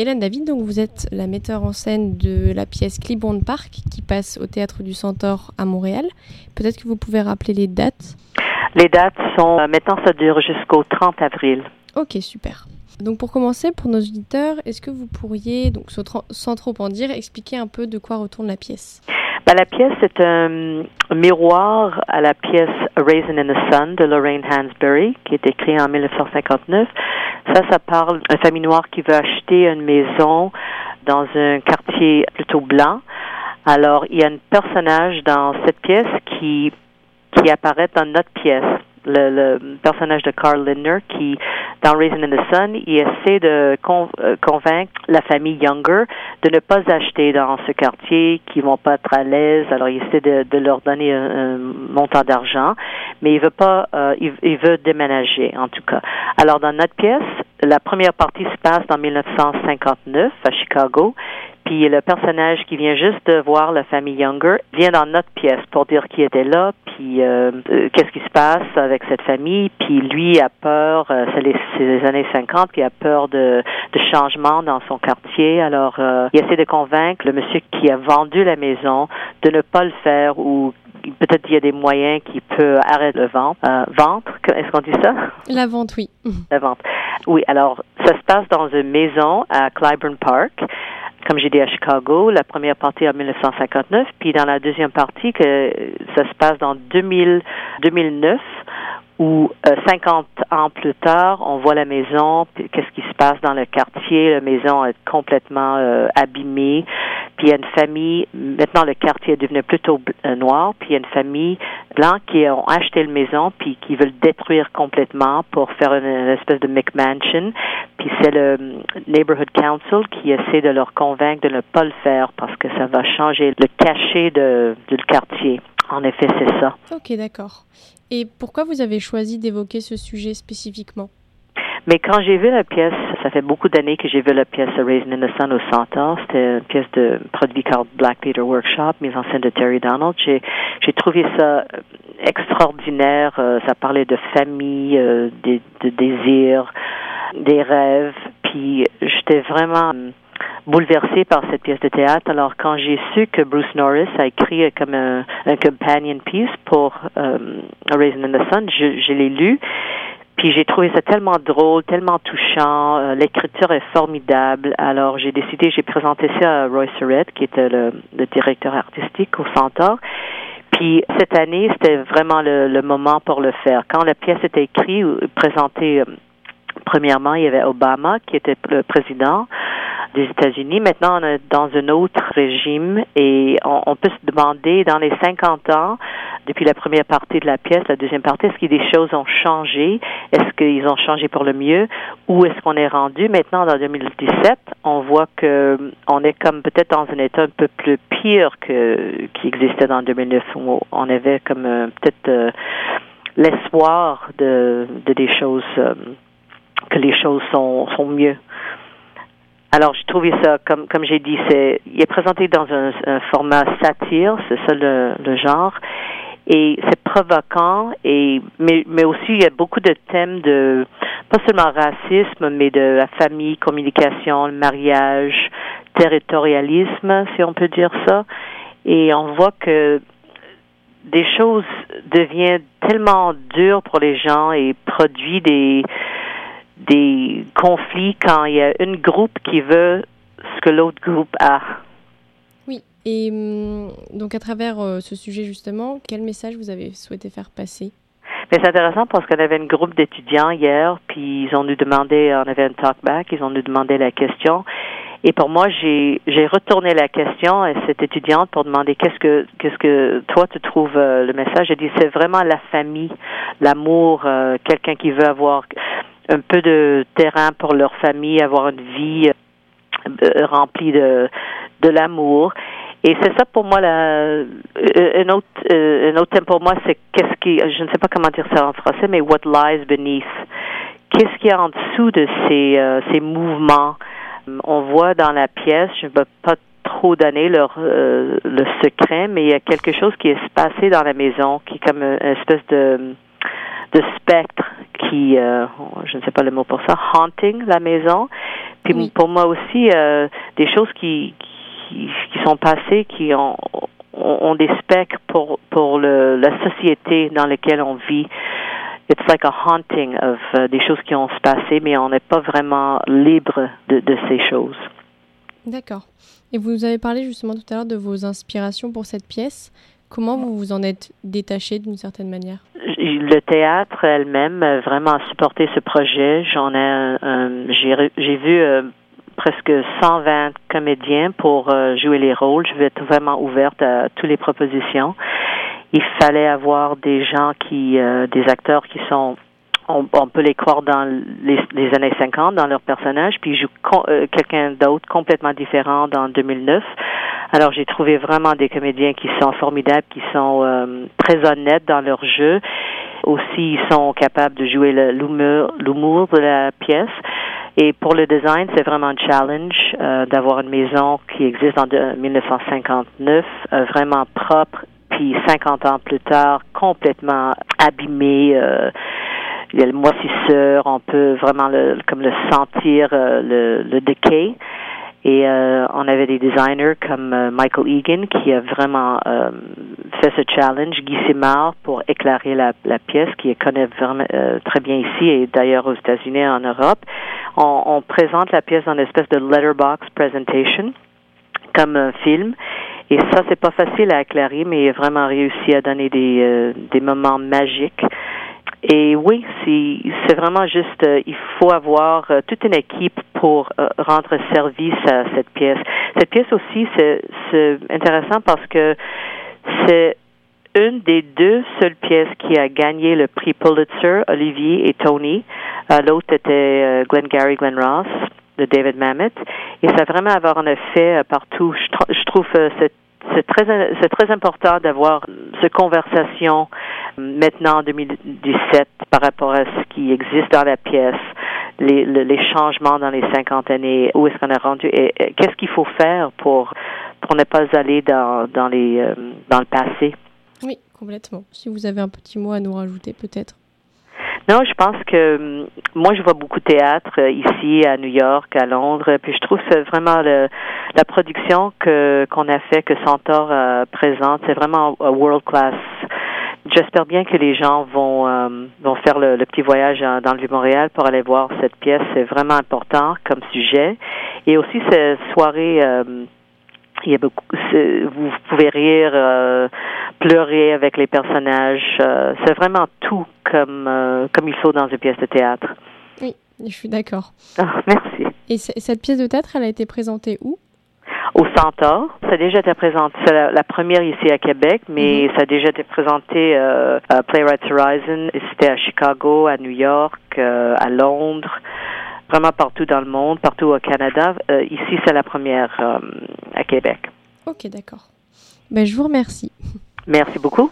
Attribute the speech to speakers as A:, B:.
A: Hélène David, donc vous êtes la metteur en scène de la pièce Clibond Park qui passe au théâtre du Centaure à Montréal. Peut-être que vous pouvez rappeler les dates?
B: Les dates sont maintenant ça dure jusqu'au 30 avril.
A: Ok, super. Donc pour commencer, pour nos auditeurs, est-ce que vous pourriez, donc sans trop en dire, expliquer un peu de quoi retourne la pièce?
B: Ben, La pièce est un, miroir à la pièce Raisin in the Sun de Lorraine Hansberry, qui est écrite en 1959. Ça, ça parle d'une famille noire qui veut acheter une maison dans un quartier plutôt blanc. Alors, il y a un personnage dans cette pièce qui, qui apparaît dans notre pièce le, le, personnage de Carl Lindner qui, dans Raisin in the Sun, il essaie de euh, convaincre la famille Younger de ne pas acheter dans ce quartier, qui vont pas être à l'aise. Alors, il essaie de, de leur donner un, montant d'argent, mais il veut pas, euh, il, il, veut déménager, en tout cas. Alors, dans notre pièce, la première partie se passe en 1959 à Chicago. Puis le personnage qui vient juste de voir la famille Younger vient dans notre pièce pour dire qu'il était là, puis euh, euh, qu'est-ce qui se passe avec cette famille. Puis lui a peur, euh, c'est les, années 50, puis a peur de, de changement dans son quartier. Alors il essaie de convaincre le monsieur qui a vendu la maison de ne pas le faire ou peut-être il y a des moyens qui peuvent arrêter le vent. ventre, est-ce qu'on dit ça?
A: La vente, oui.
B: La vente. Oui, alors ça se passe dans une maison à Clyburn Park comme j'ai dit à Chicago, la première partie en 1959, puis dans la deuxième partie que ça se passe dans 2000, 2009 où 50 euh, ans plus tard, on voit la maison, qu'est-ce qui se passe dans le quartier, la maison est complètement euh, abîmée, puis il y a une famille, maintenant le quartier est devenu plutôt euh, noir, puis il y a une famille blanche qui ont acheté la maison, puis qui veulent détruire complètement pour faire une, espèce de McMansion, puis c'est le Neighborhood Council qui essaie de leur convaincre de ne pas le faire parce que ça va changer le cachet de, du quartier. En effet, c'est ça.
A: Ok, d'accord. Et pourquoi vous avez choisi d'évoquer ce sujet spécifiquement?
B: Mais quand j'ai vu la pièce, ça fait beaucoup d'années que j'ai vu la pièce Raisin in the Sun au Centaur. C'était une pièce de produit par Black Peter Workshop, mise en scène de Terry Donald. J'ai, j'ai trouvé ça extraordinaire. Euh, ça parlait de famille, euh, de, de désirs, des rêves. Puis j'étais vraiment bouleversée par cette pièce de théâtre. Alors, quand j'ai su que Bruce Norris a écrit comme un, companion piece pour euh, Raisin in the Sun, je, l'ai lu. Puis j'ai trouvé ça tellement drôle, tellement touchant. Euh, l'écriture est formidable. Alors j'ai décidé, j'ai présenté ça à Roy Surrett, qui était le, directeur artistique au Centaure. Puis cette année, c'était vraiment le, moment pour le faire. Quand la pièce était écrite, présentée, euh, premièrement, il y avait Obama qui était le président des États-Unis. Maintenant, on est dans un autre régime et on, peut se demander, dans les 50 ans, depuis la première partie de la pièce, la deuxième partie, est-ce que des choses ont changé? Est-ce qu'ils ont changé pour le mieux? Où est-ce qu'on est rendu? Maintenant, dans 2017, on voit que on est comme peut-être dans un état un peu plus pire que qui existait dans 2009, où on avait comme euh, peut-être euh, l'espoir de, de des choses, euh, que les choses sont, sont mieux. Alors, j'ai trouvé ça, comme, comme j'ai dit, c'est, il est présenté dans un, format satire, c'est ça le, le, genre, et c'est provoquant, et, mais, mais aussi il y a beaucoup de thèmes de, pas seulement racisme, mais de la famille, communication, mariage, territorialisme, si on peut dire ça. Et on voit que des choses deviennent tellement dures pour les gens et produit des, des conflits quand il y a un groupe qui veut ce que l'autre groupe a.
A: Oui, et hum, donc à travers euh, ce sujet justement, quel message vous avez souhaité faire passer?
B: Mais c'est intéressant parce qu'on avait un groupe d'étudiants hier, puis ils ont nous demandé, on avait un talkback, ils ont nous demandé la question. Et pour moi, j'ai j'ai retourné la question à cette étudiante pour demander qu'est-ce que qu'est-ce que toi tu trouves euh, le message. J'ai dit c'est vraiment la famille, l'amour, euh, quelqu'un qui veut avoir un peu de terrain pour leur famille, avoir une vie euh, remplie de, de l'amour. Et c'est ça pour moi la euh, un autre euh, un autre thème pour moi c'est qu'est-ce qui je ne sais pas comment dire ça en français mais what lies beneath? Qu'est-ce qu'il y a en dessous de ces ces mouvements? On voit dans la pièce je ne veux pas trop donner leur le secret mais il y a quelque chose qui est passé dans la maison qui est comme une espèce de de spectre qui, je ne sais pas le mot pour ça, haunting la maison. Puis pour moi aussi, des choses qui, qui, qui sont passées, qui ont ont des specs pour pour le, la société dans laquelle on vit. It's like a haunting of uh, des choses qui ont se passé, mais on n'est pas vraiment libre de, de ces choses.
A: D'accord. Et vous avez parlé justement tout à l'heure de vos inspirations pour cette pièce. Comment vous vous en êtes détaché d'une certaine manière?
B: Le théâtre elle-même a vraiment supporté ce projet. J'en ai, j'ai vu euh, presque 120 comédiens pour euh, jouer les rôles. Je vais être vraiment ouverte à toutes les propositions. Il fallait avoir des gens qui, euh, des acteurs qui sont on, peut les croire dans les, années 50 dans leur personnage, puis ils jouent quelqu'un d'autre complètement différent dans 2009. Alors j'ai trouvé vraiment des comédiens qui sont formidables, qui sont très honnêtes dans leur jeu. Aussi, ils sont capables de jouer l'humour de la pièce. Et pour le design, c'est vraiment un challenge euh, d'avoir une maison qui existe en 1959, euh, vraiment propre, puis 50 ans plus tard, complètement abîmée. Euh, il y a le moississeur, on peut vraiment le, comme le sentir, le, le decay. Et euh, on avait des designers comme euh, Michael Egan qui a vraiment euh, fait ce challenge, Guy Simard pour éclairer la, la pièce, qui connaît vraiment très bien ici et d'ailleurs aux États-Unis et en Europe. On, on, présente la pièce dans une espèce de letterbox presentation comme un film. Et ça, c'est pas facile à éclairer, mais il a vraiment réussi à donner des, des moments magiques. Et oui, c'est vraiment juste, euh, il faut avoir euh, toute une équipe pour euh, rendre service à cette pièce. Cette pièce aussi, c'est intéressant parce que c'est une des deux seules pièces qui a gagné le prix Pulitzer, Olivier et Tony. L'autre était Glengarry Glen Ross de David Mamet. Et ça va vraiment avoir un effet partout. Je, trouve c'est très très important d'avoir cette conversation maintenant en 2017 par rapport à ce qui existe dans la pièce, les, les changements dans les 50 années, où est-ce qu'on est rendu et, qu'est-ce qu'il faut faire pour pour ne pas aller dans dans les euh, dans le passé?
A: Oui, complètement. Si vous avez un petit mot à nous rajouter peut-être.
B: Non, je pense que hum, moi, je vois beaucoup de théâtre euh, ici à New York, à Londres, puis je trouve que vraiment le, la production que qu'on a fait, que Centaure euh, présente, c'est vraiment world class. J'espère bien que les gens vont euh, vont faire le, petit voyage dans le Vieux-Montréal pour aller voir cette pièce. C'est vraiment important comme sujet. Et aussi cette soirée il y a beaucoup, vous pouvez rire, euh, pleurer avec les personnages. Euh, c'est vraiment tout comme euh, comme il faut dans une pièce de théâtre.
A: Oui, je suis d'accord.
B: Ah, merci.
A: Et cette pièce de théâtre, elle a été présentée où?
B: Au Centaure. Ça a déjà été présenté. C'est la, première ici à Québec, mais mhm. ça a déjà été présenté à Playwrights Horizon. C'était à Chicago, à New York, à Londres vraiment partout dans le monde, partout au Canada. Euh, ici, c'est la première euh, à Québec.
A: Ok, d'accord. Ben, je vous remercie.
B: Merci beaucoup.